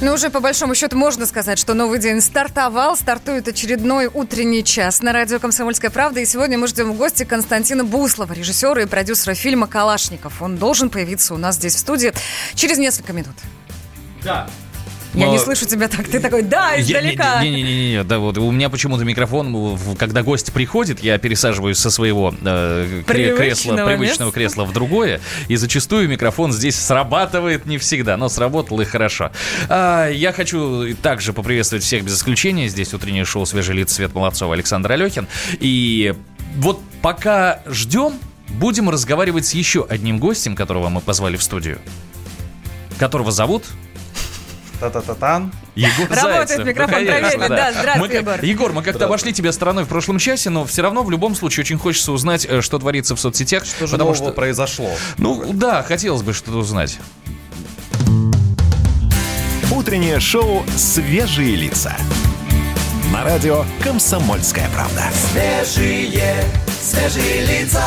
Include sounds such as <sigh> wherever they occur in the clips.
Ну, уже по большому счету можно сказать, что новый день стартовал. Стартует очередной утренний час на радио «Комсомольская правда». И сегодня мы ждем в гости Константина Буслова, режиссера и продюсера фильма «Калашников». Он должен появиться у нас здесь в студии через несколько минут. Да. Я Но- не слышу тебя так. Ты такой, да, издалека. Не-не-не, да вот у меня почему-то микрофон, когда гость приходит, я пересаживаюсь со своего э, кре- кресла, Привычного привычного места. кресла в другое, и зачастую микрофон здесь срабатывает не всегда, но сработал и хорошо. А, я хочу также поприветствовать всех без исключения. Здесь утреннее шоу «Свежий лиц» Свет Молодцова, Александр Алехин. И вот пока ждем, будем разговаривать с еще одним гостем, которого мы позвали в студию, которого зовут Та-та-та-тан. Егор Работает Зайцев. микрофон, Ну, конечно, проверено. Да, здравствуй, Мы- Егор. Егор, мы как-то обошли тебя стороной в прошлом часе, но все равно в любом случае очень хочется узнать, э, что творится в соцсетях. Что же потому что, произошло? ну да, хотелось бы что-то узнать. Утреннее шоу «Свежие лица». На радио «Комсомольская правда». Свежие, свежие лица.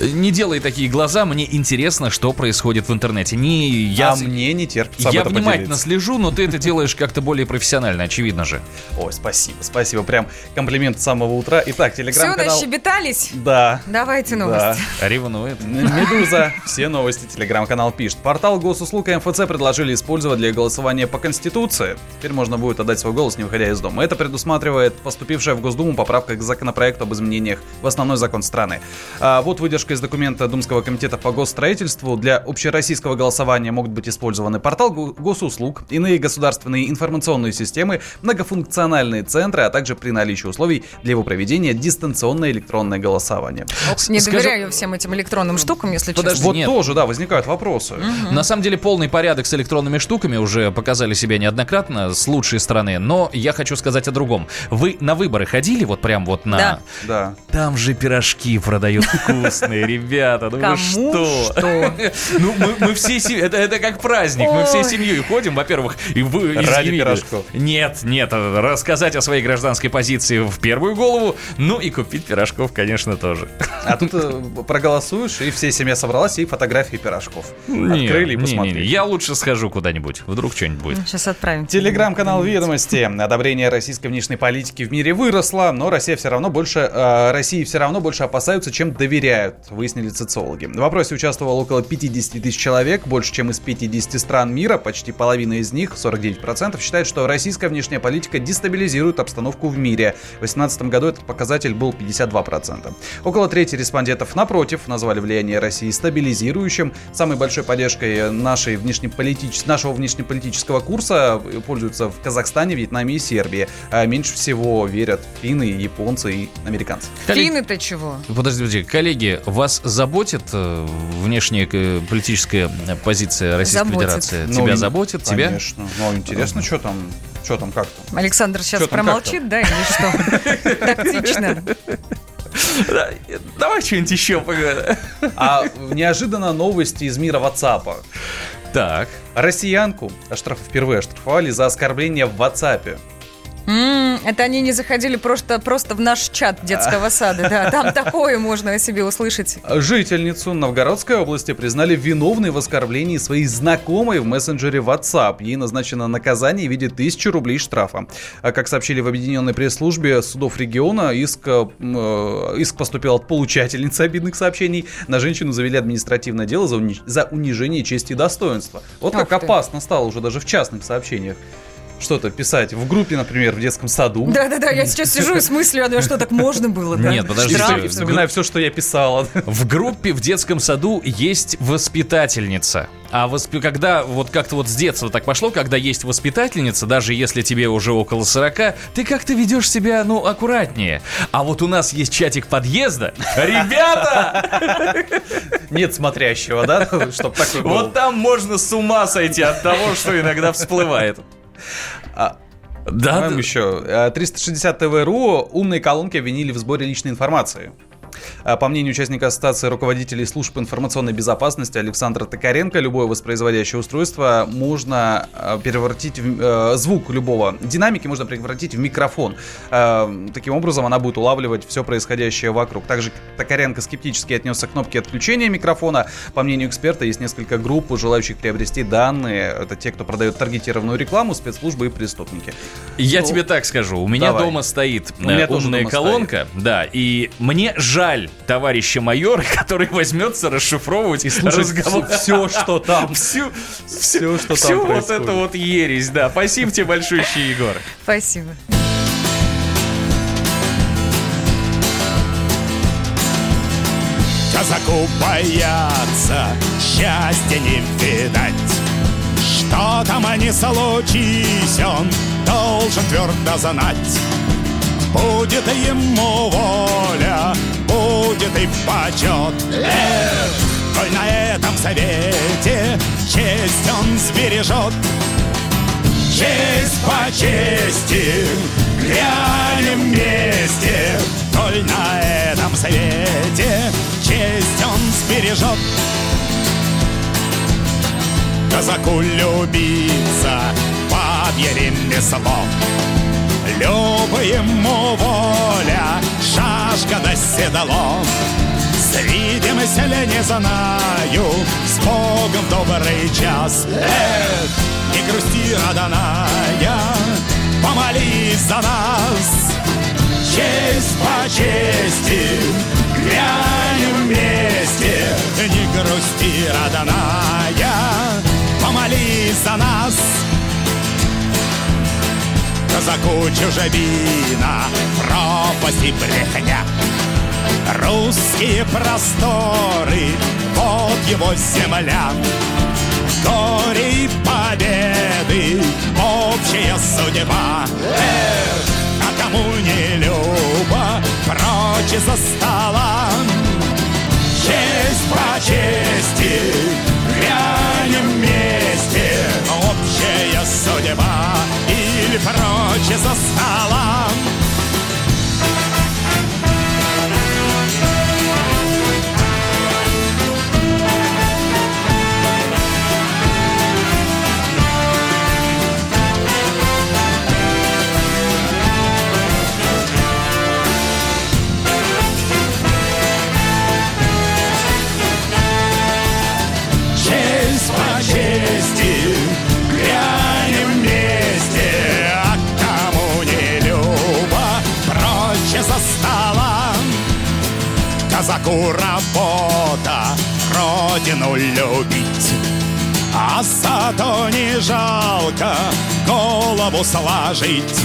Не делай такие глаза, мне интересно, что происходит в интернете. Не я, а мне не терпится об я этом внимательно поделиться. слежу, но ты это делаешь как-то более профессионально, очевидно же. Ой, спасибо, спасибо. Прям комплимент с самого утра. Итак, Все, телеграм-канал... нащебетались? Да. Давайте новости. Ревнует. Медуза. Все новости. Телеграм-канал пишет. Портал госуслуг и МФЦ предложили использовать для голосования по Конституции. Теперь можно будет отдать свой голос, не выходя из дома. Это предусматривает поступившая в Госдуму поправка к законопроекту об изменениях в основной закон страны. А вот выдержка из документа Думского комитета по госстроительству. Для общероссийского голосования могут быть использованы портал го- госуслуг, иные государственные информационные системы, многофункциональные центры, а также при наличии условий для его проведения дистанционное электронное голосование. Не Скажи- доверяю всем этим электронным штукам, если Подожди, честно. Вот Нет. тоже, да, возникают вопросы. На самом деле полный порядок с электронными штуками уже показали себя неоднократно с лучшей стороны, но я хочу сказать о другом. Вы на выборы ходили вот прям вот на... Да. Да. Там же пирожки продают вкусные, ребята. Ну вы Кому что? что? <laughs> Ну мы, мы все семьей, это, это как праздник, мы всей Ой. семьей ходим, во-первых, и вы Ради пирожков. Нет, нет, рассказать о своей гражданской позиции в первую голову, ну и купить пирожков, конечно, тоже. А тут э, проголосуешь, и всей семья собралась, и фотографии пирожков. Открыли и Не, не, не, посмотрели. Я лучше схожу куда-нибудь, вдруг что-нибудь будет. Сейчас отправим. Телеграм-канал «Ведомости». Одобрение российской внешней политики в мире выросло, но Россия все равно больше, э, России все равно больше опасаются, чем доверяют, выяснили социологи. В вопросе участвовало около 50 тысяч человек, больше, чем из 50 стран мира, почти половина из них, 49%, считают, что российская внешняя политика дестабилизирует обстановку в мире. В 2018 году этот показатель был 52%. Около трети респондентов, напротив, назвали влияние России стабилизирующим. Самой большой поддержкой нашей внешнеполитич... нашего внешнеполитического курса пользуются в Казахстане, Вьетнаме и Сербии. А меньше всего верят финны, японцы и американцы. Финны-то чего? Подожди, подожди, коллеги, вас заботит э, внешняя э, политическая позиция Российской Заботит. Федерации? Ну, Тебя заботит? Тебя? Конечно. Ну, интересно, что там, что там, как там. Александр сейчас там, промолчит, да, или что? <laughs> Тактично. Да, Давай что-нибудь еще поговорим. А неожиданно новости из мира WhatsApp. Так. Россиянку оштраф... впервые оштрафовали за оскорбление в WhatsApp. М, Это они не заходили просто, просто в наш чат детского <laughs> сада, да, там такое можно о себе услышать. Жительницу Новгородской области признали виновной в оскорблении своей знакомой в мессенджере WhatsApp. Ей назначено наказание в виде 1000 рублей штрафа. А как сообщили в Объединенной пресс-службе судов региона, иск, э, иск поступил от получательницы обидных сообщений. На женщину завели административное дело за, уни- за унижение чести и достоинства. Вот Ах как ты. опасно стало уже даже в частных сообщениях. Что-то писать в группе, например, в детском саду. Да-да-да, я сейчас сижу и с мыслью, а что так можно было, да? Нет, подожди, Штраф. Вспоминаю все, что я писала. В группе в детском саду есть воспитательница. А воспи- когда вот как-то вот с детства так пошло, когда есть воспитательница, даже если тебе уже около 40, ты как-то ведешь себя, ну, аккуратнее. А вот у нас есть чатик подъезда. Ребята! Нет смотрящего, да? Чтоб такой. Вот там можно с ума сойти от того, что иногда всплывает. А, Да, да. еще. э, 360 ТВ.ру умные колонки обвинили в сборе личной информации. А, По мнению участника ассоциации руководителей служб информационной безопасности Александра Токаренко, любое воспроизводящее устройство можно а, превратить в э, звук любого динамики можно превратить в микрофон. А, Таким образом, она будет улавливать все происходящее вокруг. Также Токаренко скептически отнесся к кнопке отключения микрофона. По мнению эксперта, есть несколько групп, желающих приобрести данные. Это те, кто продает таргетированную рекламу, спецслужбы и преступники. Я Ну, тебе так скажу. У меня давай. дома стоит У меня э, умная колонка, да, и мне жаль товарища майора, <laughs> который возьмется расшифровывать И разговор. все, что там. Всю, Все, что всю там вот происходит. эту вот ересь, да. Спасибо тебе большое, Егор. Спасибо. Казаку бояться, счастья не видать. Что там ни случись, он должен твердо знать. Будет ему воля, будет и почет. Эх, коль на этом совете честь он сбережет. Честь по чести, глянем вместе, Коль на этом свете честь он сбережет. Казаку любиться бабье ремесло, Любо ему воля, шашка да седло. Свидимся ли не знаю, с Богом добрый час. Эх, не грусти, родная, помолись за нас. Честь по чести, глянем вместе. Не грусти, родная, помолись за нас. Казаку чужебина, пропасть и брехня. Русские просторы, вот его земля. Горе и победы, общая судьба. Эх, а кому не любо, прочь за стола. Прочь за Казаку работа, родину любить, а зато не жалко голову сложить.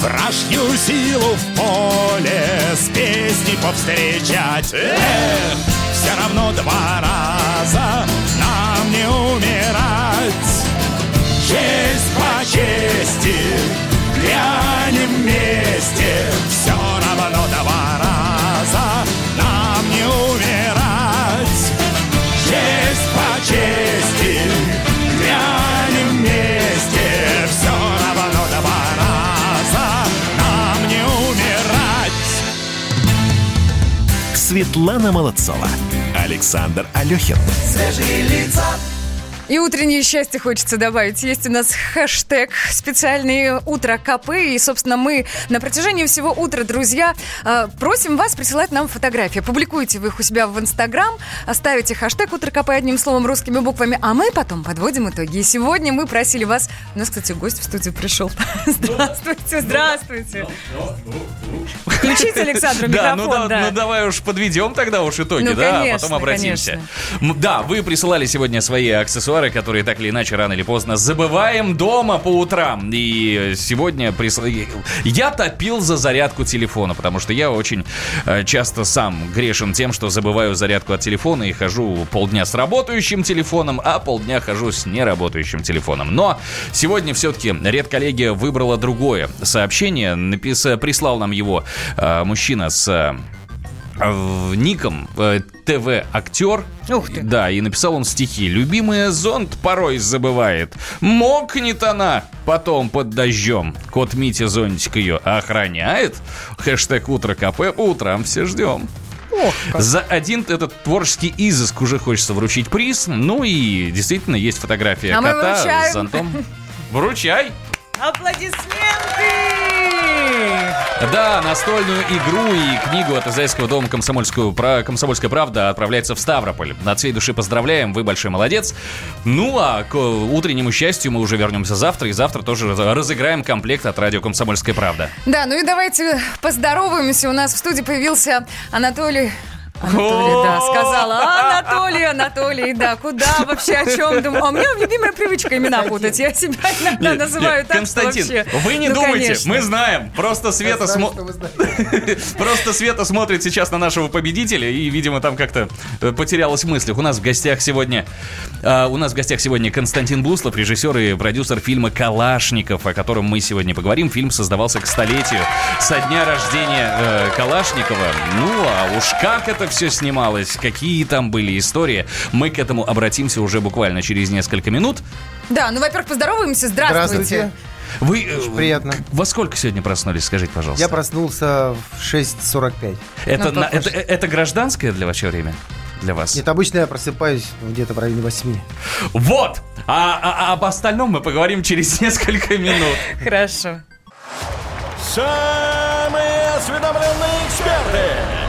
Вражью силу в поле с песней повстречать. Эх, все равно два раза нам не умирать. Честь по чести, глянем вместе, все равно два Светлана Молодцова. Александр Алехин. Свежие лица, И утреннее счастье хочется добавить. Есть у нас хэштег специальный «Утро КП». И, собственно, мы на протяжении всего утра, друзья, э, просим вас присылать нам фотографии. Публикуйте вы их у себя в Инстаграм, оставите хэштег «Утро КП» одним словом русскими буквами, а мы потом подводим итоги. И сегодня мы просили вас... У нас, кстати, гость в студию пришел. <laughs> Здравствуйте, здравствуйте. Включите Александру <laughs> Да, ну, микрофон, да, ну давай уж подведем тогда уж итоги, Ну, да, а потом обратимся. Да, вы присылали сегодня свои аксессуары, которые так или иначе рано или поздно забываем дома по утрам. И сегодня присыл... я топил за зарядку телефона, потому что я очень э, часто сам грешен тем, что забываю зарядку от телефона и хожу полдня с работающим телефоном, а полдня хожу с неработающим телефоном. Но сегодня все-таки редколлегия выбрала другое сообщение, напис... прислал нам его э, мужчина с э, э, ником э, ТВ-актер. Ух ты. Да, и написал он стихи. «Любимая зонт порой забывает. Мокнет она потом под дождем. Кот Митя зонтик ее охраняет. Хэштег «Утро КП». По утрам все ждем». За один этот творческий изыск уже хочется вручить приз. Ну и действительно есть фотография А кота с зонтом. Вручай! Аплодисменты! Да, настольную игру и книгу от Израильского дома комсомольскую, про «Комсомольская правда» отправляется в Ставрополь. От всей души поздравляем, вы большой молодец. Ну, а к утреннему счастью мы уже вернемся завтра, и завтра тоже раз- разыграем комплект от радио «Комсомольская правда». Да, ну и давайте поздороваемся. У нас в студии появился Анатолий... Анатолий, да, сказала. Анатолий, Анатолий, да, куда вообще, о чем думаю? А у меня любимая привычка имена путать. Я себя иногда Нет, называю нет, так, Константин, что вообще... вы не Ну, думайте, конечно. мы знаем. Просто Света, смо- <laughs> Просто Света смотрит сейчас на нашего победителя и, видимо, там как-то э, потерялась в мыслях. У нас в гостях сегодня, а, у нас в гостях сегодня Константин Буслов, режиссер и продюсер фильма «Калашников», о котором мы сегодня поговорим. Фильм создавался к столетию со дня рождения э, Калашникова. Ну, а уж как это все снималось, какие там были истории, мы к этому обратимся уже буквально через несколько минут. Да, ну, во-первых, поздороваемся. Здравствуйте. Здравствуйте. Вы э, приятно. к- во сколько сегодня проснулись, скажите, пожалуйста? Я проснулся в 6.45. Это, Ну, на- это, это гражданское для вообще время? Для вас? Нет, обычно я просыпаюсь где-то в районе 8. Вот! А, а- а об остальном мы поговорим через несколько минут. Хорошо. Самые осведомленные эксперты,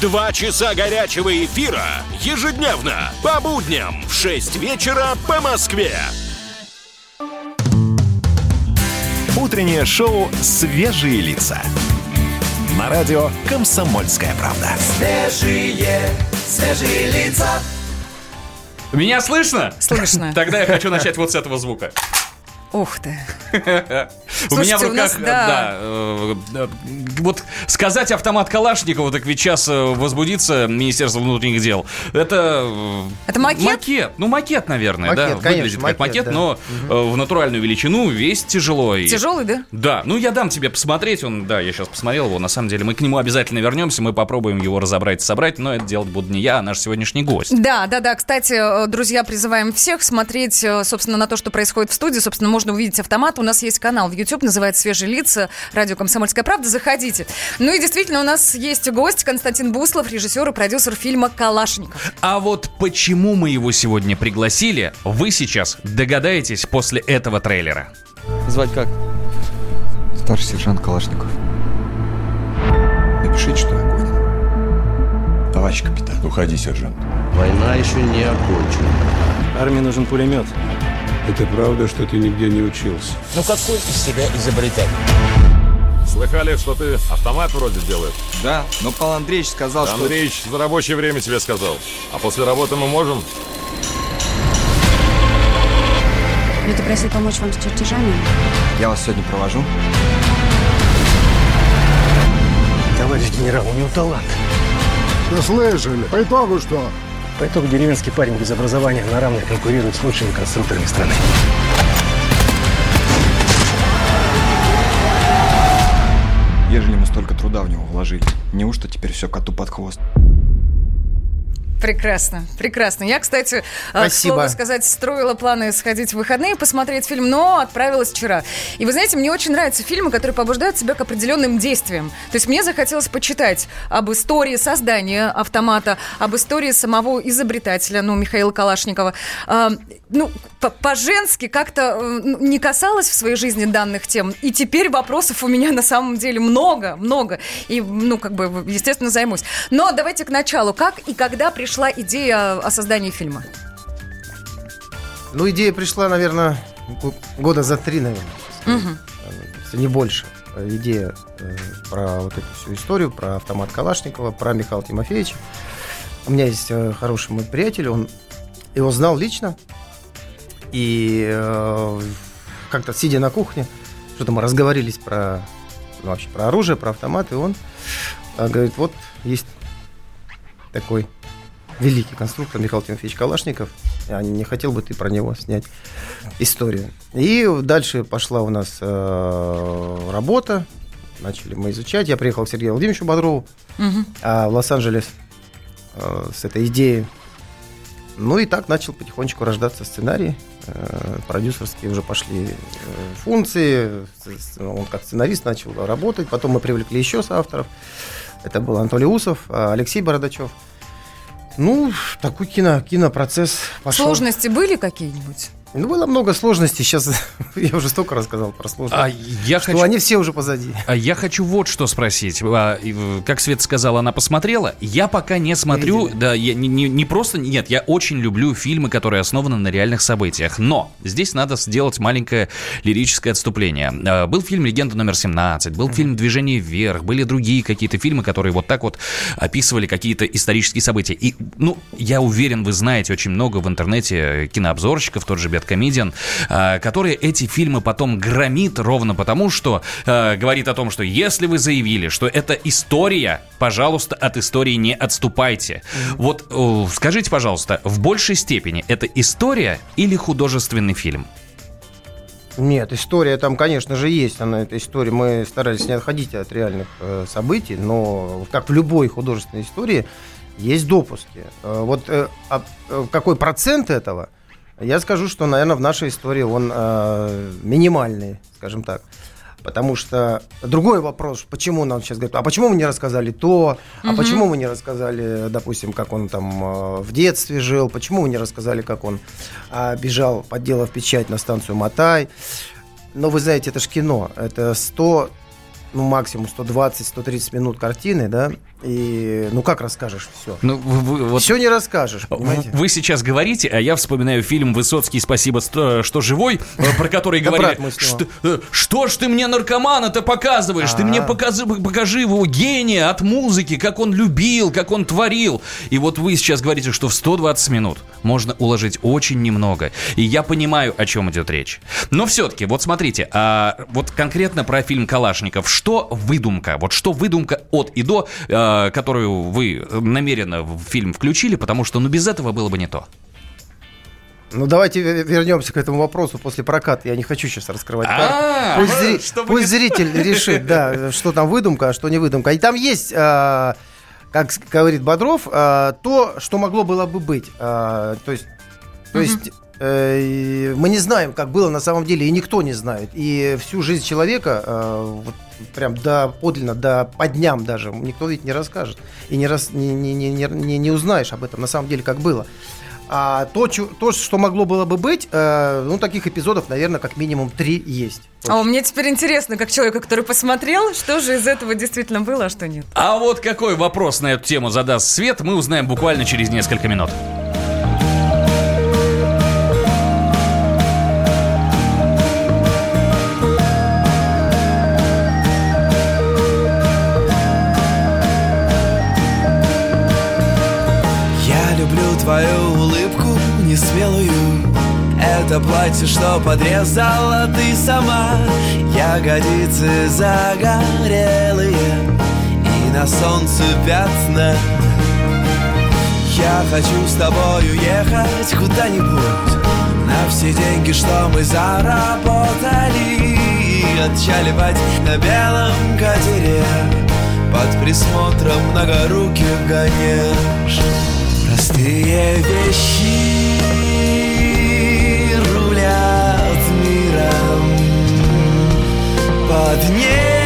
Два часа горячего эфира ежедневно по будням в 6 вечера по Москве. Утреннее шоу «Свежие лица». На радио «Комсомольская правда». Свежие, свежие лица. Меня слышно? Слышно. Тогда я хочу начать вот с этого звука. Ух ты. У меня в руках, да. э, вот сказать автомат Калашникова, так ведь сейчас э, возбудится Министерство внутренних дел. Это... э, Это макет? Макет. Ну, макет, наверное, да. Выглядит как макет, но в натуральную величину весь тяжело. И- Тяжелый, да? Да, ну я дам тебе посмотреть, он, да, я сейчас посмотрел его, на самом деле, мы к нему обязательно вернемся, мы попробуем его разобрать и собрать, но это делать буду не я, а наш сегодняшний гость. Да, да, да. Кстати, друзья, призываем всех смотреть, собственно, на то, что происходит в студии. Собственно, можно увидеть автомат. У нас есть канал в YouTube, называется «Свежие лица», радио «Комсомольская правда». Заходите. Ну и действительно, у нас есть гость Константин Буслов, режиссер и продюсер фильма «Калашников». А вот почему мы его сегодня пригласили, вы сейчас догадаетесь после этого трейлера. Звать как? Старший сержант Калашников. Напишите, что я понял. Товарищ капитан. Уходи, сержант. Война еще не окончена. Армии нужен пулемет. Это правда, что ты нигде не учился? Ну какой из себя изобретатель? Слыхали, что ты автомат вроде делаешь? Да, но Павел Андреевич сказал, что... Андреич за рабочее время тебе сказал. А после работы мы можем? Люди просили помочь вам с чертежами. Я вас сегодня провожу. Товарищ генерал, у него талант. Да слышали. По итогу что? По итогу деревенский парень без образования на равных конкурирует с лучшими конструкторами страны. Ежели мы столько труда в него вложили, неужто теперь все коту под хвост? Прекрасно, прекрасно. Я, кстати, э, к Спасибо. слову сказать, строила планы сходить в выходные, посмотреть фильм, но отправилась вчера. И вы знаете, мне очень нравятся фильмы, которые побуждают тебя к определенным действиям. То есть мне захотелось почитать об истории создания автомата, об истории самого изобретателя, ну, Михаила Калашникова. Ну, по- по-женски как-то э, ну, не касалась в своей жизни данных тем. И теперь вопросов у меня на самом деле много, много. И, ну, как бы, естественно, займусь. Но давайте к началу. Как и когда пришла идея о создании фильма? Ну, идея пришла, наверное, года за три, наверное. Если не больше. Идея э, про вот эту всю историю, про автомат Калашникова, про Михаила Тимофеевича. У меня есть э, хороший мой приятель, он его знал лично. И э, как-то сидя на кухне, что-то мы разговорились про, ну, вообще про оружие, про автомат, и он э, говорит, вот есть такой великий конструктор Михаил Тимофеевич Калашников. а не хотел бы ты про него снять историю. И дальше пошла у нас э, работа, начали мы изучать. Я приехал к Сергею Владимировичу Бодрову Мгм. а, в Лос-Анджелес э, с этой идеей. Ну и так начал потихонечку рождаться сценарий. Э, Продюсерские уже пошли э, функции. Он как сценарист начал работать. Потом мы привлекли еще соавторов. Это был Анатолий Усов, а, Алексей Бородачев. Ну, такой кино, кинопроцесс пошел. Сложности были какие-нибудь? Ну, было много сложностей. Сейчас <laughs> я уже столько рассказал про сложности. А я что хочу- они все уже позади. А я хочу вот что спросить. А, э, Как Свет сказала, она посмотрела. Я пока не смотрю, да, я не, не- не просто, нет, я очень люблю фильмы, которые основаны на реальных событиях. Но здесь надо сделать маленькое лирическое отступление. А, Был фильм «Легенда номер 17», был фильм «Движение вверх», были другие какие-то фильмы, которые вот так вот описывали какие-то исторические события. И, ну, я уверен, вы знаете очень много в интернете кинообзорщиков, тот же Бэткомедиан, а, которые эти фильмы потом громит ровно потому, что а, говорит о том, что если вы заявили, что это история, пожалуйста, от истории не отступайте. Вот э, скажите, пожалуйста, в большей степени это история или художественный фильм? Нет, история там, конечно же, есть. Она, эта история, мы старались не отходить от реальных э, событий, но как в любой художественной истории есть допуски. Э, вот э, а, э, какой процент этого, я скажу, что, наверное, в нашей истории он э, минимальный, скажем так. Потому что другой вопрос, почему нам сейчас говорят, а почему вы не рассказали то, а Мгм. почему вы не рассказали, допустим, как он там э, в детстве жил, почему вы не рассказали, как он а, бежал, подделав печать на станцию Матай. Но вы знаете, это же кино, это 100, ну максимум 120-130 минут картины, да, и ну как расскажешь все? Ну, вы- вы- вот Все не расскажешь, понимаете? Вы сейчас говорите, а я вспоминаю фильм «Высоцкий, спасибо, что, живой», э, про который говорили, что, э, что ж ты мне наркомана-то показываешь? Ты мне А. покажи, покажи его гения от музыки, как он любил, как он творил. И вот вы сейчас говорите, что в 120 минут можно уложить очень немного. И я понимаю, о чем идет речь. Но все-таки, вот смотрите, а вот конкретно про фильм «Калашников». Что выдумка? Вот что выдумка от и до, э, которую вы намеренно в фильм включили, потому что ну без этого было бы не то. Ну давайте ве- вернемся к этому вопросу после проката. Я не хочу сейчас раскрывать А, карты. Пусть, зри- пусть зритель решит, да, что там выдумка, а что не выдумка. И там есть, а, как говорит Бодров, а, то, что могло было бы быть. А, то есть, то есть э, мы не знаем, как было на самом деле, и никто не знает. И всю жизнь человека, а, вот прям до подлинно, до по дням даже, никто ведь не расскажет. И не, рас, не, не, не, не, не узнаешь об этом на самом деле, как было. А то, то, что могло было бы быть, э, ну, таких эпизодов, наверное, как минимум три есть. А у меня теперь интересно, как человека, который посмотрел, что же из этого действительно было, а что нет. А вот какой вопрос на эту тему задаст Свет, мы узнаем буквально через несколько минут. Это платье, что подрезала ты сама. Ягодицы загорелые И на солнце пятна. Я хочу с тобою ехать куда-нибудь. На все деньги, что мы заработали Отчаливать на белом катере. Под присмотром многоруких гонеж Простые вещи Под небом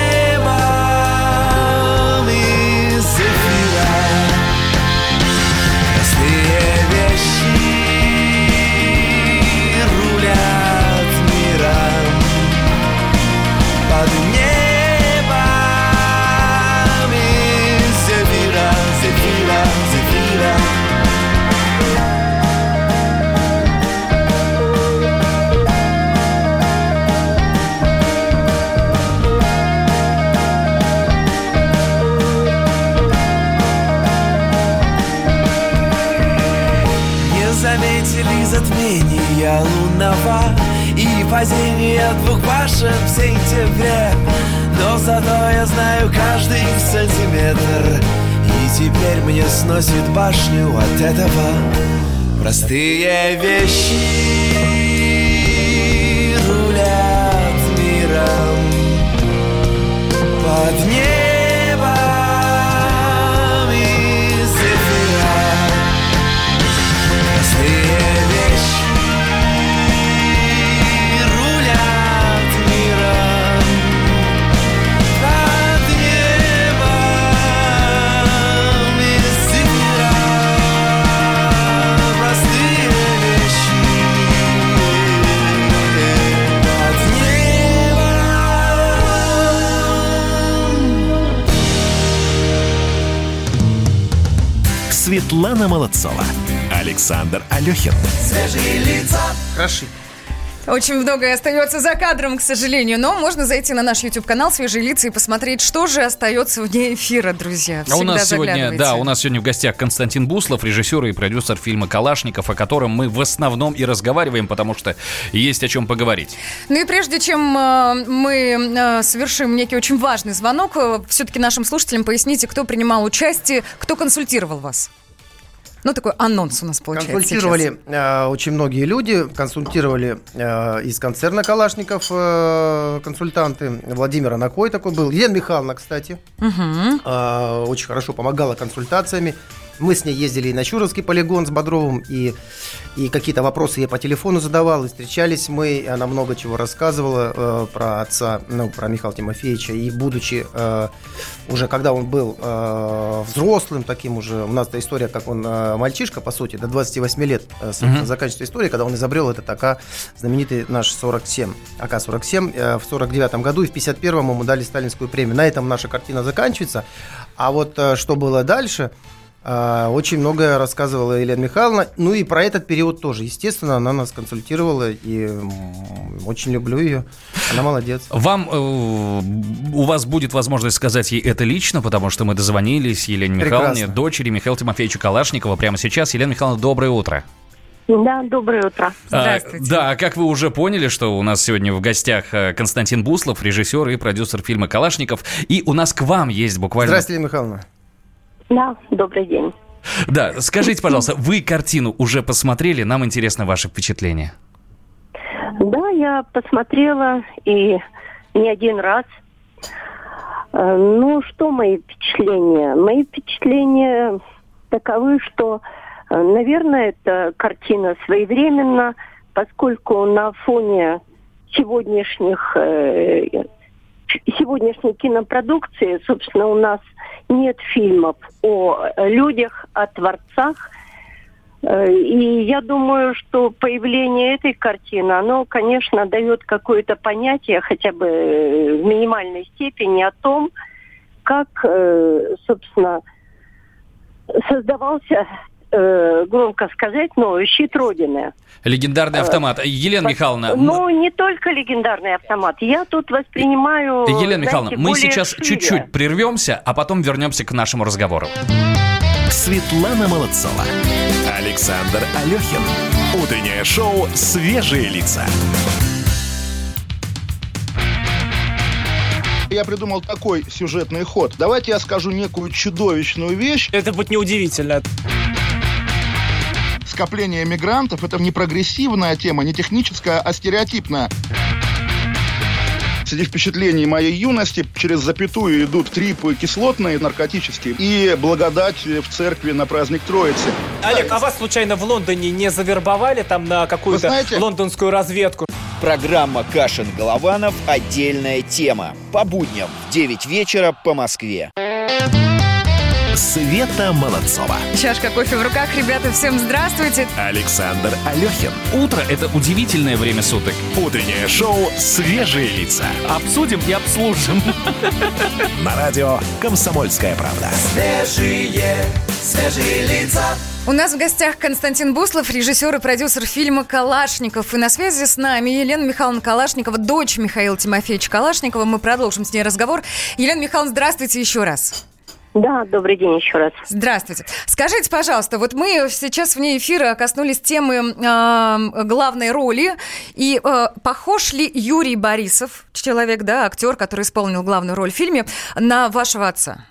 заметили затмения лунного И падения двух башен в сентябре. Но зато я знаю каждый сантиметр И теперь мне сносит башню от этого. Простые вещи рулят миром. Под небом Светлана Молодцова. Александр Алехин. Свежие лица. Хороши. Очень многое остается за кадром, к сожалению, но можно зайти на наш YouTube-канал «Свежие лица» и посмотреть, что же остается вне эфира, друзья. А Всегда у нас сегодня, да, у нас сегодня в гостях Константин Буслов, режиссер и продюсер фильма «Калашников», о котором мы в основном и разговариваем, потому что есть о чем поговорить. Ну и прежде чем э, мы э, совершим некий очень важный звонок, все-таки нашим слушателям поясните, кто принимал участие, кто консультировал вас. Ну, такой анонс у нас получается Консультировали э, очень многие люди, консультировали э, из концерна Калашников э, консультанты. Владимир Анакой такой был. Елена Михайловна, кстати, Мгм. э, очень хорошо помогала консультациями. Мы с ней ездили и на Чуровский полигон с Бодровым, и, и какие-то вопросы я по телефону задавал, и встречались мы, и она много чего рассказывала э, про отца, ну, про Михаила Тимофеевича, и будучи э, уже, когда он был э, взрослым таким уже, у нас эта история, как он э, мальчишка, по сути, до 28 лет э, Мгм. заканчивается история, когда он изобрел этот АК, знаменитый наш 47, АК-47, э, в 49 году, и в 51-м ему дали сталинскую премию. На этом наша картина заканчивается. А вот э, что было дальше, очень многое рассказывала Елена Михайловна. Ну и про этот период тоже. Естественно, она нас консультировала, и очень люблю ее. Она молодец. Вам, э, у вас будет возможность сказать ей это лично, потому что мы дозвонились Елене Прекрасно. Михайловне, дочери Михаила Тимофеевича Калашникова прямо сейчас. Елена Михайловна, доброе утро. Да, доброе утро. А, да, а как вы уже поняли, что у нас сегодня в гостях э, Константин Буслов, режиссер и продюсер фильма «Калашников». И у нас к вам есть буквально... Здравствуйте, Елена Михайловна. Да, добрый день. Да, скажите, пожалуйста, вы картину уже посмотрели? Нам интересно ваше впечатление. Да, я посмотрела и не один раз. Э, Ну, что мои впечатления? Мои впечатления таковы, что, э, наверное, эта картина своевременна, поскольку на фоне сегодняшних э, сегодняшней кинопродукции, собственно, у нас нет фильмов о людях, о творцах. Э, И я думаю, что появление этой картины, оно, конечно, дает какое-то понятие, хотя бы э, в минимальной степени, о том, как, э, собственно, создавался, э, громко сказать, но щит Родины. Легендарный автомат. Елена Михайловна, Ну, не только легендарный автомат. Я тут воспринимаю... Елена знаете, Михайловна, мы более сейчас шире. чуть-чуть прервемся, а потом вернемся к нашему разговору. Светлана Молодцова. Александр Алехин. Утреннее шоу «Свежие лица». Я придумал такой сюжетный ход. Давайте я скажу некую чудовищную вещь. Это будет неудивительно. Скопление мигрантов – это не прогрессивная тема, не техническая, а стереотипная. Среди впечатлений моей юности через запятую идут трипы кислотные, наркотические, и благодать в церкви на праздник Троицы. Олег, а вас случайно в Лондоне не завербовали там на какую-то лондонскую разведку? Программа «Кашин-Голованов. Отдельная тема». По будням в 9 вечера по Москве. Света Молодцова. Чашка кофе в руках, ребята, всем здравствуйте. Александр Алехин. Утро – это удивительное время суток. Утреннее шоу «Свежие лица». Обсудим и обслужим. На радио «Комсомольская правда». Свежие, свежие лица. У нас в гостях Константин Буслов, режиссер и продюсер фильма «Калашников». И на связи с нами Елена Михайловна Калашникова, дочь Михаила Тимофеевича Калашникова. Мы продолжим с ней разговор. Елена Михайловна, здравствуйте еще раз. Да, добрый день еще раз. Здравствуйте. Скажите, пожалуйста, вот мы сейчас вне эфира коснулись темы э, главной роли. И э, похож ли Юрий Борисов, человек, да, актер, который исполнил главную роль в фильме, на вашего отца?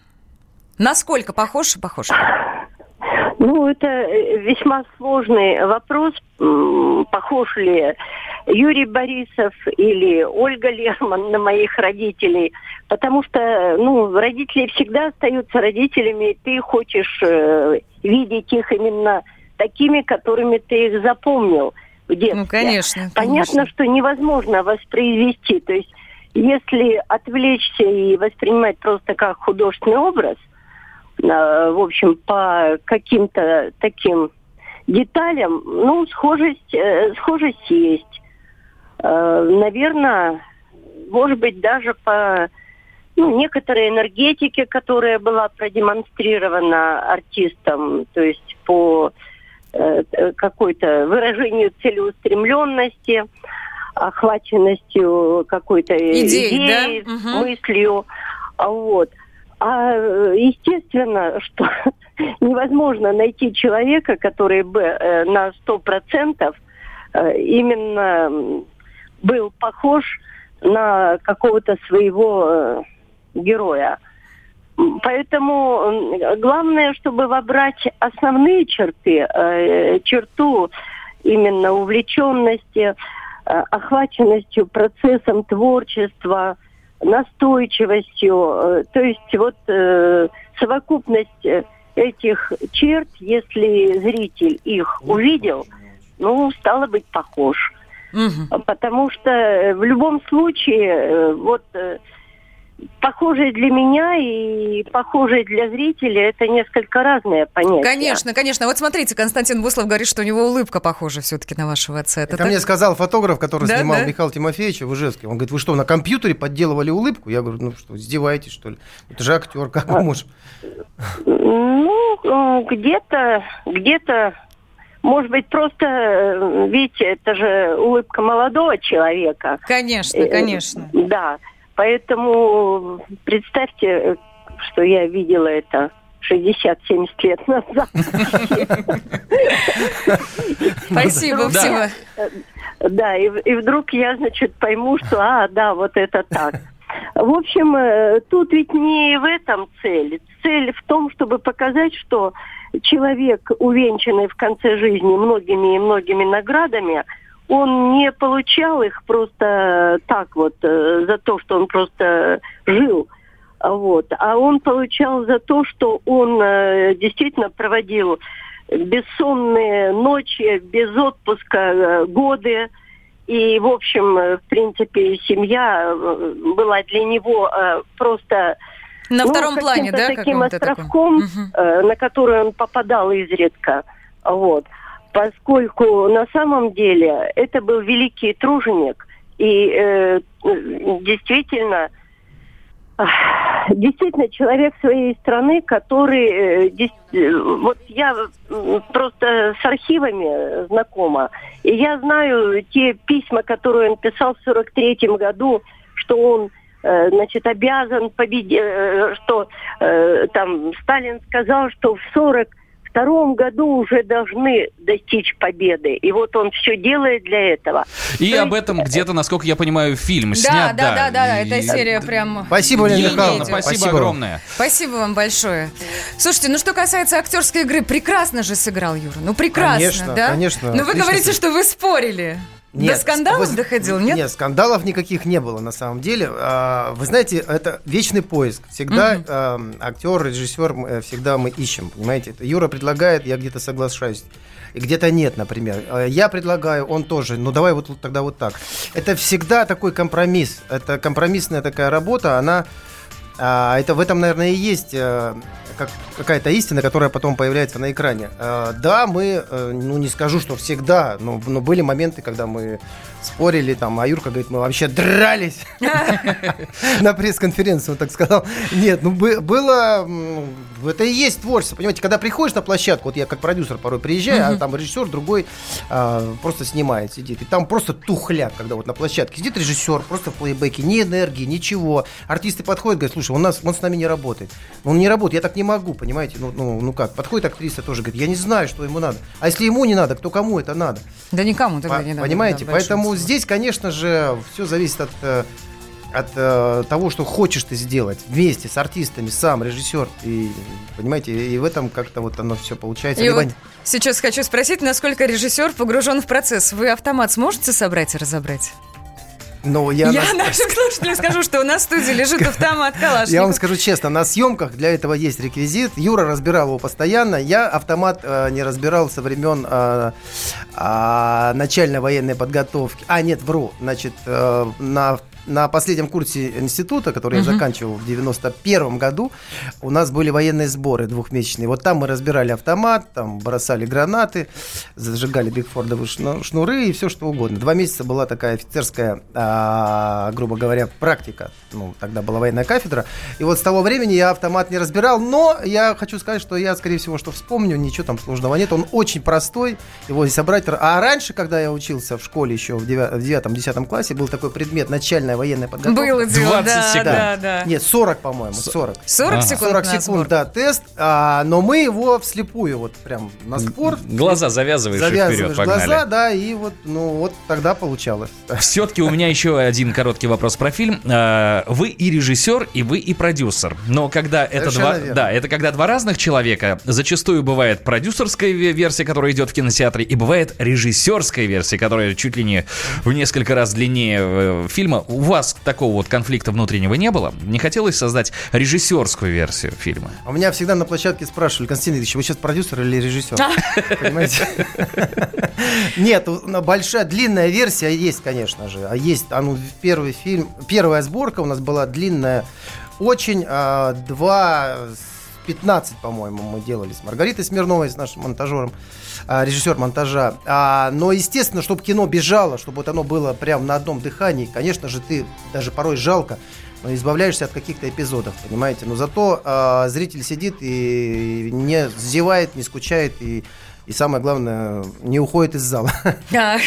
Насколько похож? Похож. Ну, это э, весьма сложный вопрос. Похож ли Юрий Борисов или Ольга Лерман на моих родителей? Потому что, ну, родители всегда остаются родителями, и ты хочешь э, видеть их именно такими, которыми ты их запомнил в детстве. Ну, конечно. Понятно, конечно. что невозможно воспроизвести. То есть, если отвлечься и воспринимать просто как художественный образ – в общем, по каким-то таким деталям, ну, схожесть, э, схожесть есть. Э, наверное, может быть, даже по ну, некоторой энергетике, которая была продемонстрирована артистом, то есть по какой-то выражению целеустремленности, охваченностью какой-то идеей, идеей да? мыслью. Вот. А естественно, что <laughs> невозможно найти человека, который бы э, на сто процентов э, именно был похож на какого-то своего э, героя. Поэтому главное, чтобы вобрать основные черты, черту именно увлеченности, охваченностью процессом творчества – настойчивостью. Э, то есть вот э, совокупность э, этих черт, если зритель их увидел, ну, стало быть, похож. Угу. Потому что в любом случае, вот похожее для меня и похожее для зрителя это несколько разные понятия. Конечно, конечно. Вот смотрите, Константин Буслов говорит, что у него улыбка похожа все-таки на вашего отца. Это, это так? мне сказал фотограф, который да, снимал да? Михаил Тимофеевич в Ижевске. Он говорит, вы что, на компьютере подделывали улыбку? Я говорю, ну что, издеваетесь, что ли? Это же актер, как мы можем? Ну, где-то, где-то может быть, просто, э, видите, это же улыбка молодого человека. Конечно, Э, конечно. Да. Поэтому представьте, что я видела это 60-70 лет назад. Спасибо, спасибо. Да, и, и вдруг я, значит, пойму, что, а, да, вот это так. В общем, э, тут ведь не в этом цель. Цель в том, чтобы показать, что человек, увенчанный в конце жизни многими и многими наградами, он не получал их просто так вот, э, за то, что он просто жил. Вот. А он получал за то, что он э, действительно проводил бессонные ночи, без отпуска э, годы. И, в общем, в принципе, семья была для него просто... На ну, втором плане, да? Таким островком, таком? на который он попадал изредка. Вот поскольку на самом деле это был великий труженик и э, действительно действительно человек своей страны, который э, вот я просто с архивами знакома, и я знаю те письма, которые он писал в сорок третьем году, что он э, значит, обязан победить, э, что там Сталин сказал, что в сорок втором году уже должны достичь победы. И вот он все делает для этого. И То об этом где-то, насколько я понимаю, фильм снят. Да, да, да, да, эта серия прям... Спасибо, Лена Михайловна, спасибо, спасибо огромное. Спасибо вам большое. Слушайте, ну что касается актерской игры, прекрасно же сыграл Юра. Ну прекрасно, конечно, да? Конечно, Но вы говорите, что вы спорили. Нет, До скандалов вы, доходил, нет? Нет, скандалов никаких не было на самом деле. А, вы знаете, это вечный поиск. Всегда угу. а, актер, режиссер, э, всегда мы ищем, понимаете? Юра предлагает, я где-то соглашаюсь. И где-то нет, например. А, я предлагаю, он тоже. Ну давай вот тогда вот так. Это всегда такой компромисс. Это компромиссная такая работа, она а, это в этом, наверное, и есть а, как, какая-то истина, которая потом появляется на экране. А, да, мы, а, ну не скажу, что всегда, но, но были моменты, когда мы спорили, там, а Юрка говорит, мы вообще дрались на пресс-конференции, он так сказал. Нет, ну было, это и есть творчество, понимаете, когда приходишь на площадку, вот я как продюсер порой приезжаю, а там режиссер другой просто снимает, сидит, и там просто тухляк, когда вот на площадке сидит режиссер, просто в плейбеке, ни энергии, ничего. Артисты подходят, говорят, слушай, у нас, он с нами не работает. Он не работает, я так не могу, понимаете, ну, ну, ну как, подходит актриса тоже, говорит, я не знаю, что ему надо. А если ему не надо, кто кому это надо? Да никому тогда не надо. Понимаете, поэтому здесь, конечно же, все зависит от э, от э, того, что хочешь ты сделать вместе с артистами, сам режиссер, и понимаете, и в этом как-то вот оно все получается. И Либо- вот сейчас хочу спросить, насколько режиссер погружен в процесс. Вы автомат сможете собрать и разобрать? Но я, Я, на- <laughs> нашим слушателям скажу, что у нас в студии лежит автомат Калашников. Я вам скажу честно, на съемках для этого есть реквизит. Юра разбирал его постоянно. Я автомат э, не разбирал со времен э, а, начальной военной подготовки. А, нет, вру. Значит, э, на на последнем курсе института, который я Мгм. заканчивал в 91 году, у нас были военные сборы двухмесячные. Вот там мы разбирали автомат, там бросали гранаты, зажигали бигфордовые шну- шнуры и все что угодно. Два месяца была такая офицерская, а, грубо говоря, практика. Ну, тогда была военная кафедра. И вот с того времени я автомат не разбирал, но я хочу сказать, что я, скорее всего, что вспомню, ничего там сложного нет. Он очень простой, его здесь собрать. А раньше, когда я учился в школе еще в 9-10 классе, был такой предмет начальная военная подготовка. Было дело, 20 да, секунд. да, да. Нет, 40, по-моему, 40. 40 секунд 40 на секунд, да, тест. А, но мы его вслепую, вот прям на спор. Глаза завязываешь, и Завязываешь вперед, погнали. глаза, да, и вот, ну, вот тогда получалось. Все-таки у меня еще один короткий вопрос про фильм. А, Вы и режиссер, и вы и продюсер. Но когда это Совершенно два, верно. да, это когда два разных человека, зачастую бывает продюсерская ве- версия, которая идет в кинотеатре, и бывает режиссерская версия, которая чуть ли не в несколько раз длиннее э, фильма. У вас такого вот конфликта внутреннего не было? Не хотелось создать режиссерскую версию фильма? У меня всегда на площадке спрашивали, Константин Ильич, вы сейчас продюсер или режиссер? Понимаете? <laughs> Нет, у- на большая, длинная версия есть, конечно же. А есть, а ну, первый фильм, первая сборка у нас была длинная, очень, а, два, 15, по-моему, мы делали с Маргаритой Смирновой, с нашим монтажером, а, режиссер монтажа. А, но, естественно, чтобы кино бежало, чтобы вот оно было прям на одном дыхании, конечно же, ты даже порой жалко, но избавляешься от каких-то эпизодов, понимаете. Но зато а, зритель сидит и не зевает, не скучает и и самое главное, не уходит из зала. <laughs> Так.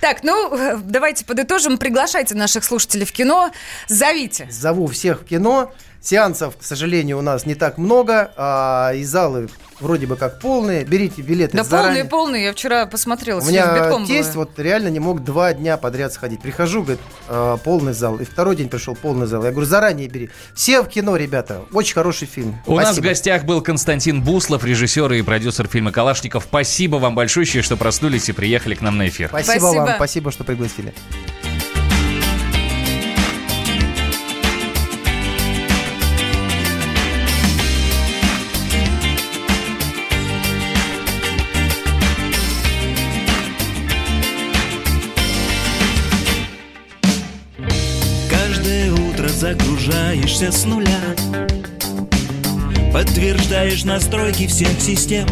Так, ну, давайте подытожим. Приглашайте наших слушателей в кино. Зовите. Зову всех в кино. Сеансов, к сожалению, у нас не так много, а, и залы вроде бы как полные. Берите билеты Да заранее. полные, полные. Я вчера посмотрела. У меня тесть было. вот реально не мог два дня подряд сходить. Прихожу, говорит, «А, полный зал. И второй день пришел полный зал. Я говорю, заранее бери. Все в кино, ребята. Очень хороший фильм. У нас в Спасибо. гостях был Константин Буслов, режиссер и продюсер фильма «Калашников». Спасибо вам большое, что проснулись и приехали к нам на эфир. Спасибо, вам, спасибо, что пригласили. Загружаешься с нуля. Подтверждаешь настройки всех систем.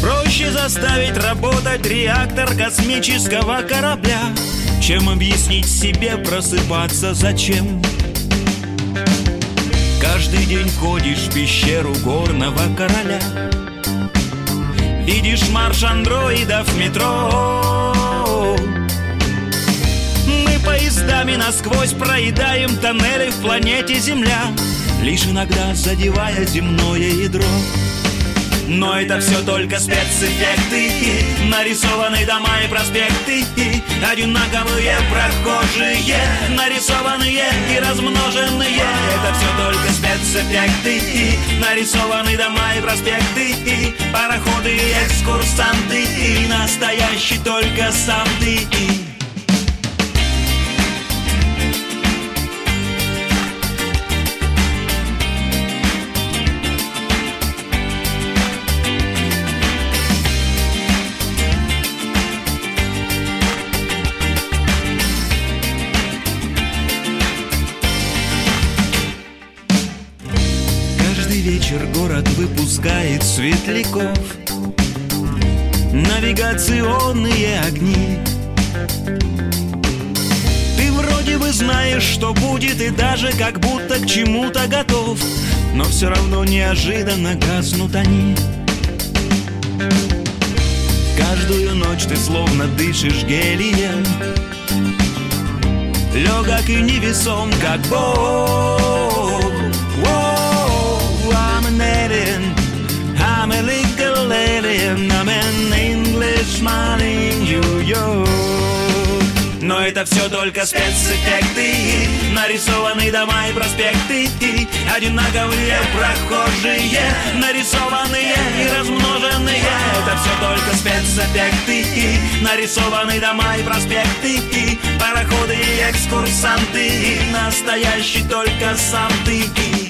Проще заставить работать реактор космического корабля Чем объяснить себе просыпаться зачем. Каждый день входишь в пещеру горного короля. Видишь марш андроидов в метро поездами насквозь проедаем тоннели в планете Земля. Лишь иногда задевая земное ядро. Но это все только спецэффекты. Нарисованы дома и проспекты. Одинаковые прохожие. Нарисованные и размноженные. Это все только спецэффекты. Нарисованы дома и проспекты. Пароходы и экскурсанты. И настоящий только сам ты выпускает светляков. Навигационные огни. Ты вроде бы знаешь, что будет И даже как будто к чему-то готов. Но все равно неожиданно гаснут они. Каждую ночь ты словно дышишь гелием. Легок и невесом, как Бог little alien I'm an Englishman in New York Но это все только спецэффекты. Нарисованы дома и проспекты. Одинаковые прохожие. Нарисованные и размноженные. Это все только спецэффекты. Нарисованы дома и проспекты. Пароходы и экскурсанты. Настоящий только сам ты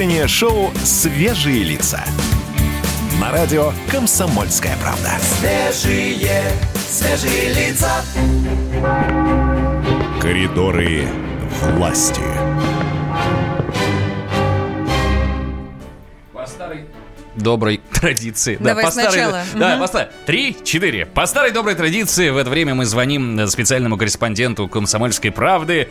Утреннее шоу «Свежие лица». На радио «Комсомольская правда». Свежие, свежие лица. Коридоры власти. доброй традиции. Давай по сначала. Старой, да, Мгм. по старой. Три, четыре. По старой доброй традиции в это время мы звоним специальному корреспонденту «Комсомольской правды»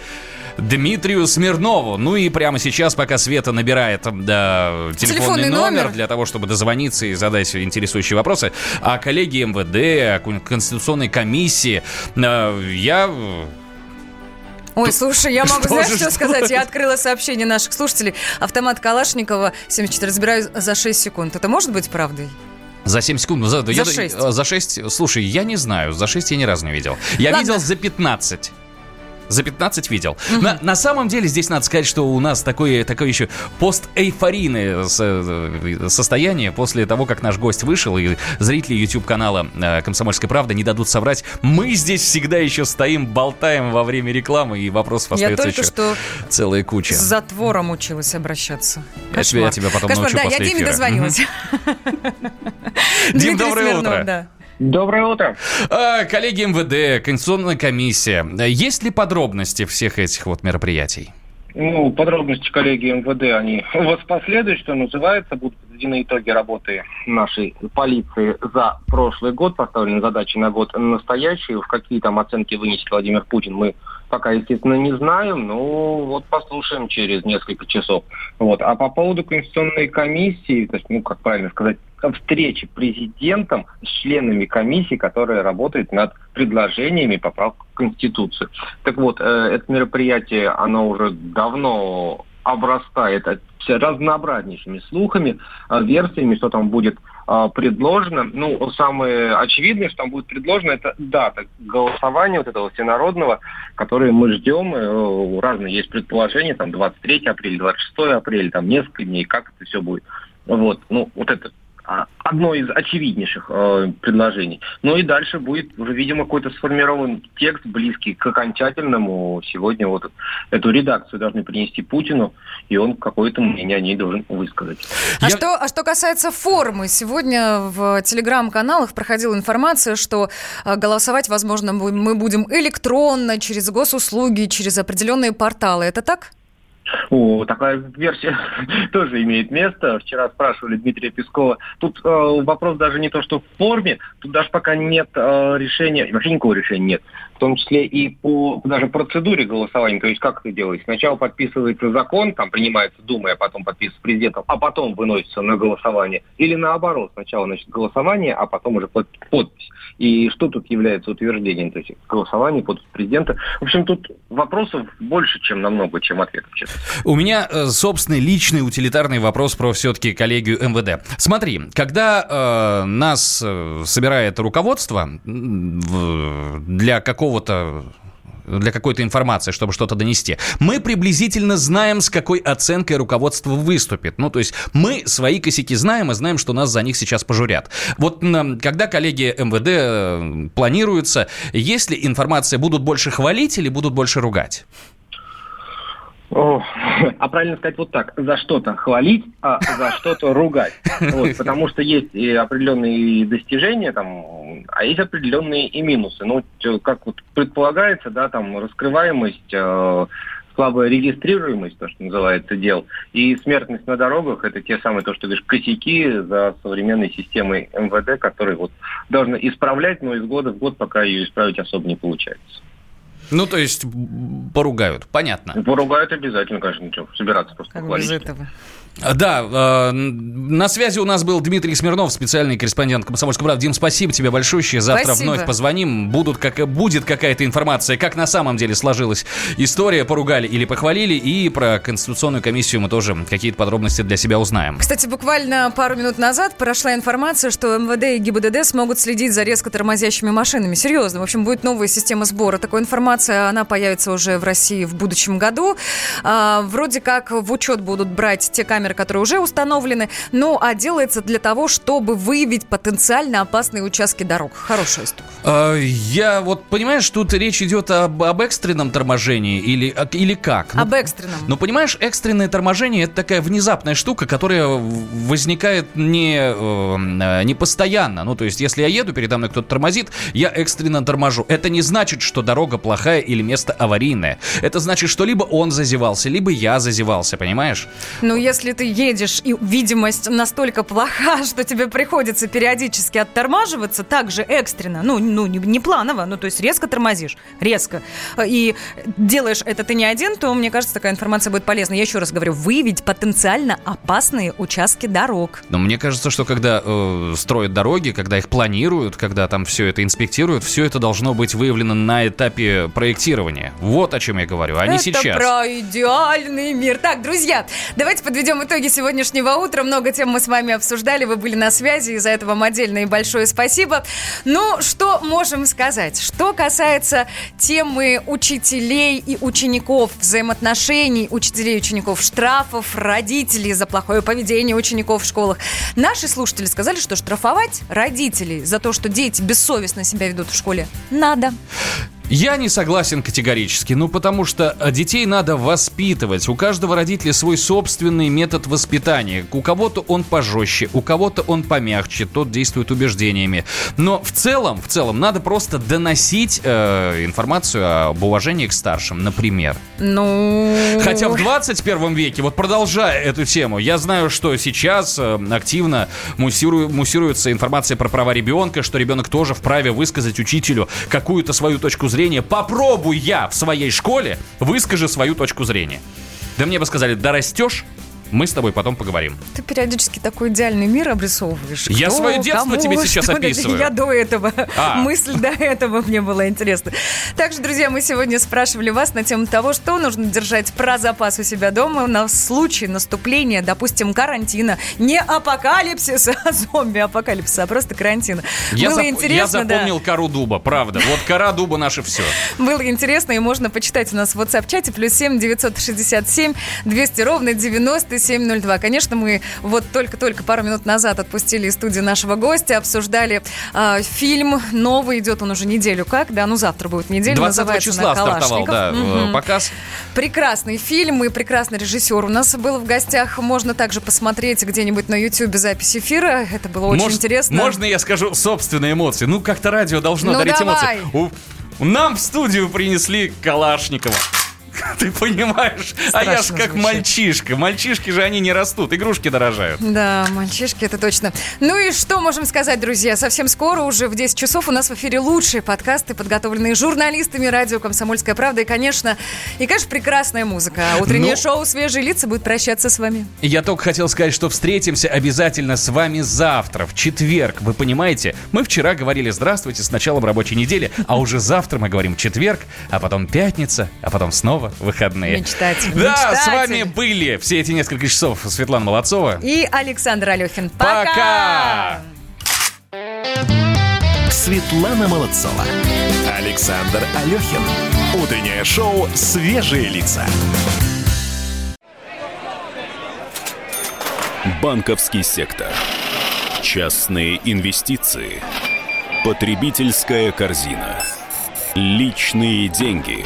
Дмитрию Смирнову. Ну и прямо сейчас, пока Света набирает да, телефонный, Телефонный номер, номер. для того, чтобы дозвониться и задать интересующие вопросы, о коллеге МВД, о Кон- Конституционной комиссии, э, я Ой, слушай, я <laughs> могу, Что знаешь, же, что что сказать? Я открыла сообщение наших слушателей. Автомат Калашникова 74 разбираю за 6 секунд. Это может быть правдой? За 7 секунд. За, За я- шесть. э, За 6. Слушай, я не знаю. За 6 я ни разу не видел. Я Ладно. видел за 15. За 15 видел. На, на самом деле здесь надо сказать, что у нас такое, такое еще постэйфорийное э, состояние после того, как наш гость вышел, и зрители YouTube-канала э, «Комсомольская правда» не дадут соврать. Мы здесь всегда еще стоим, болтаем во время рекламы, и вопросов остается только еще что целая куча. с затвором училась обращаться. Я тебя- я тебя потом Кошмар, научу да, после я Диме эфира. дозвонилась. <laughs> Дим, доброе утро. Доброе утро. А, Коллеги МВД, Конституционная комиссия. Есть ли подробности всех этих вот мероприятий? Ну, подробности коллеги МВД, они <laughs> воспоследуют, что называется, будут подведены итоги работы нашей полиции за прошлый год, поставлены задачи на год настоящий. В какие там оценки вынесет Владимир Путин, мы пока, естественно, не знаем, но вот послушаем через несколько часов. Вот. А по поводу Конституционной комиссии, то есть, ну, как правильно сказать, встречи президентом с членами комиссии, которая работает над предложениями поправок в Конституцию. Так вот, э, это мероприятие, оно уже давно обрастает разнообразнейшими слухами, э, версиями, что там будет э, предложено. Ну, самое очевидное, что там будет предложено, это дата голосования вот этого всенародного, которое мы ждем. Э, Разные есть предположения, там 23 апреля, 26 апреля, там несколько дней, как это все будет. Вот, ну, вот это одно из очевиднейших э, предложений. Ну и дальше будет уже, видимо, какой-то сформирован текст, близкий к окончательному. Сегодня вот эту редакцию должны принести Путину, и он какое-то мнение о ней должен высказать. А, что, а что касается формы, сегодня в телеграм-каналах проходила информация, что э, голосовать, возможно, мы будем электронно, через госуслуги, через определенные порталы. Это так? О, такая версия <laughs> тоже имеет место. Вчера спрашивали Дмитрия Пескова. Тут э, вопрос даже не то, что в форме, тут даже пока нет э, решения, вообще никакого решения нет. В том числе и по даже процедуре голосования. То есть как это делается? Сначала подписывается закон, там принимается Думой, а потом подписывается президентом, а потом выносится на голосование. Или наоборот, сначала значит, голосование, а потом уже под- подпись. И что тут является утверждением? То есть голосование, подпись президента. В общем, тут вопросов больше, чем намного, чем ответов, честно. У меня э, собственный личный утилитарный вопрос про все-таки коллегию МВД. Смотри, когда э, нас э, собирает руководство для какого-то для какой-то информации, чтобы что-то донести. Мы приблизительно знаем, с какой оценкой руководство выступит. Ну, то есть мы свои косяки знаем и знаем, что нас за них сейчас пожурят. Вот когда коллеги МВД э, планируются, есть ли информация, будут больше хвалить или будут больше ругать? О, а правильно сказать вот так, за что-то хвалить, а за что-то ругать. Вот, потому что есть и определенные достижения, там, а есть определенные и минусы. Ну, как вот предполагается, да, там, раскрываемость, э, слабая регистрируемость, то, что называется, дел, и смертность на дорогах, это те самые, то, что говоришь, косяки за современной системой МВД, которые вот должны исправлять, но из года в год пока ее исправить особо не получается. Ну, то есть поругают, понятно. Поругают обязательно, конечно, ничего, собираться просто Как без этого? Да, э, на связи у нас был Дмитрий Смирнов, специальный корреспондент «Комсомольской правды». Дим, спасибо тебе большое. Завтра Спасибо. вновь позвоним. Будут, как, будет какая-то информация, как на самом деле сложилась история, поругали или похвалили. И про Конституционную комиссию мы тоже какие-то подробности для себя узнаем. Кстати, буквально пару минут назад прошла информация, что МВД и ГИБДД смогут следить за резко тормозящими машинами. Серьезно. В общем, будет новая система сбора. Такой информация, она появится уже в России в будущем году. А, вроде как в учет будут брать те камеры, которые уже установлены. Ну, а делается для того, чтобы выявить потенциально опасные участки дорог. Хорошая штука. А, Я вот, понимаешь, тут речь идет об, об экстренном торможении или, а, или как? Ну, Об экстренном. Ну, понимаешь, экстренное торможение это такая внезапная штука, которая возникает не, э, не постоянно. Ну, то есть, если я еду, передо мной кто-то тормозит, я экстренно торможу. Это не значит, что дорога плохая или место аварийное. Это значит, что либо он зазевался, либо я зазевался, понимаешь? Ну, если ты едешь, и видимость настолько плоха, <laughs> что тебе приходится периодически оттормаживаться, так же экстренно, ну, ну не, не планово, ну, то есть резко тормозишь, резко, и делаешь это ты не один, то, мне кажется, такая информация будет полезна. Я еще раз говорю, выявить потенциально опасные участки дорог. Но мне кажется, что когда э, строят дороги, когда их планируют, когда там все это инспектируют, все это должно быть выявлено на этапе проектирования. Вот о чем я говорю, а не Это сейчас. про идеальный мир. Так, друзья, давайте подведем итоги сегодняшнего утра. Много тем мы с вами обсуждали, вы были на связи, и за это вам отдельное и большое спасибо. Ну, что можем сказать? Что касается темы учителей и учеников, взаимоотношений учителей и учеников, штрафов, родителей за плохое поведение учеников в школах. Наши слушатели сказали, что штрафовать родителей за то, что дети бессовестно себя ведут в школе, надо. Я не согласен категорически, ну потому что э, детей надо воспитывать. У каждого родителя свой собственный метод воспитания. У кого-то он пожестче, у кого-то он помягче, тот действует убеждениями. Но в целом, в целом, надо просто доносить э, информацию об уважении к старшим, например. Ну... Хотя в 21 веке, вот продолжая эту тему, я знаю, что сейчас э, активно муссиру- муссируется информация про права ребенка, что ребенок тоже вправе высказать учителю какую-то свою точку зрения. Попробуй я в своей школе, выскажи свою точку зрения. Да мне бы сказали, да растешь, мы с тобой потом поговорим. Ты периодически такой идеальный мир обрисовываешь. Я Кто, свое детство кому, тебе сейчас что. описываю. Я до этого. А. <laughs> Мысль до этого мне была интересна. Также, друзья, мы сегодня спрашивали вас на тему того, что нужно держать про запас у себя дома на случай наступления, допустим, карантина. Не апокалипсиса, <laughs> а зомби-апокалипсиса, а просто карантина. Я, Было зап- интересно, я да. запомнил кору дуба, правда. Вот кора дуба наше все. Было интересно, и можно почитать у нас в WhatsApp-чате. Плюс 7 967 200 ровно 9702. Конечно, мы вот только-только пару минут назад отпустили из студии нашего гостя, обсуждали э, фильм. Новый идет он уже неделю как, да? Ну, завтра будет неделя. 20 называется числа «На стартовал, Калашников». да, Мгм. показ. Прекрасный фильм и прекрасный режиссер. У нас был в гостях. Можно также посмотреть где-нибудь на YouTube запись эфира. Это было очень Может, интересно. Можно я скажу собственные эмоции? Ну, как-то радио должно Ну, дарить давай. эмоции. У- Нам в студию принесли Калашникова. <laughs> Ты понимаешь? а я ж Страшно как звучит. мальчишка. Мальчишки же они не растут, игрушки дорожают. Да, мальчишки, это точно. Ну и что можем сказать, друзья? Совсем скоро, уже в 10 часов, у нас в эфире лучшие подкасты, подготовленные журналистами радио «Комсомольская правда». И, конечно, и, конечно, прекрасная музыка. А Утреннее Ну. шоу «Свежие лица» будет прощаться с вами. Я только хотел сказать, что встретимся обязательно с вами завтра, в четверг. Вы понимаете, мы вчера говорили «Здравствуйте» с началом рабочей недели, а уже завтра мы говорим четверг, а потом пятница, а потом снова выходные. Мечтатель, Да, с вами были все эти несколько часов Светлана Молодцова. И Александр Алехин. Пока! Пока! Светлана Молодцова. Александр Алехин. Утреннее шоу «Свежие лица». Банковский сектор. Частные инвестиции. Потребительская корзина. Личные деньги.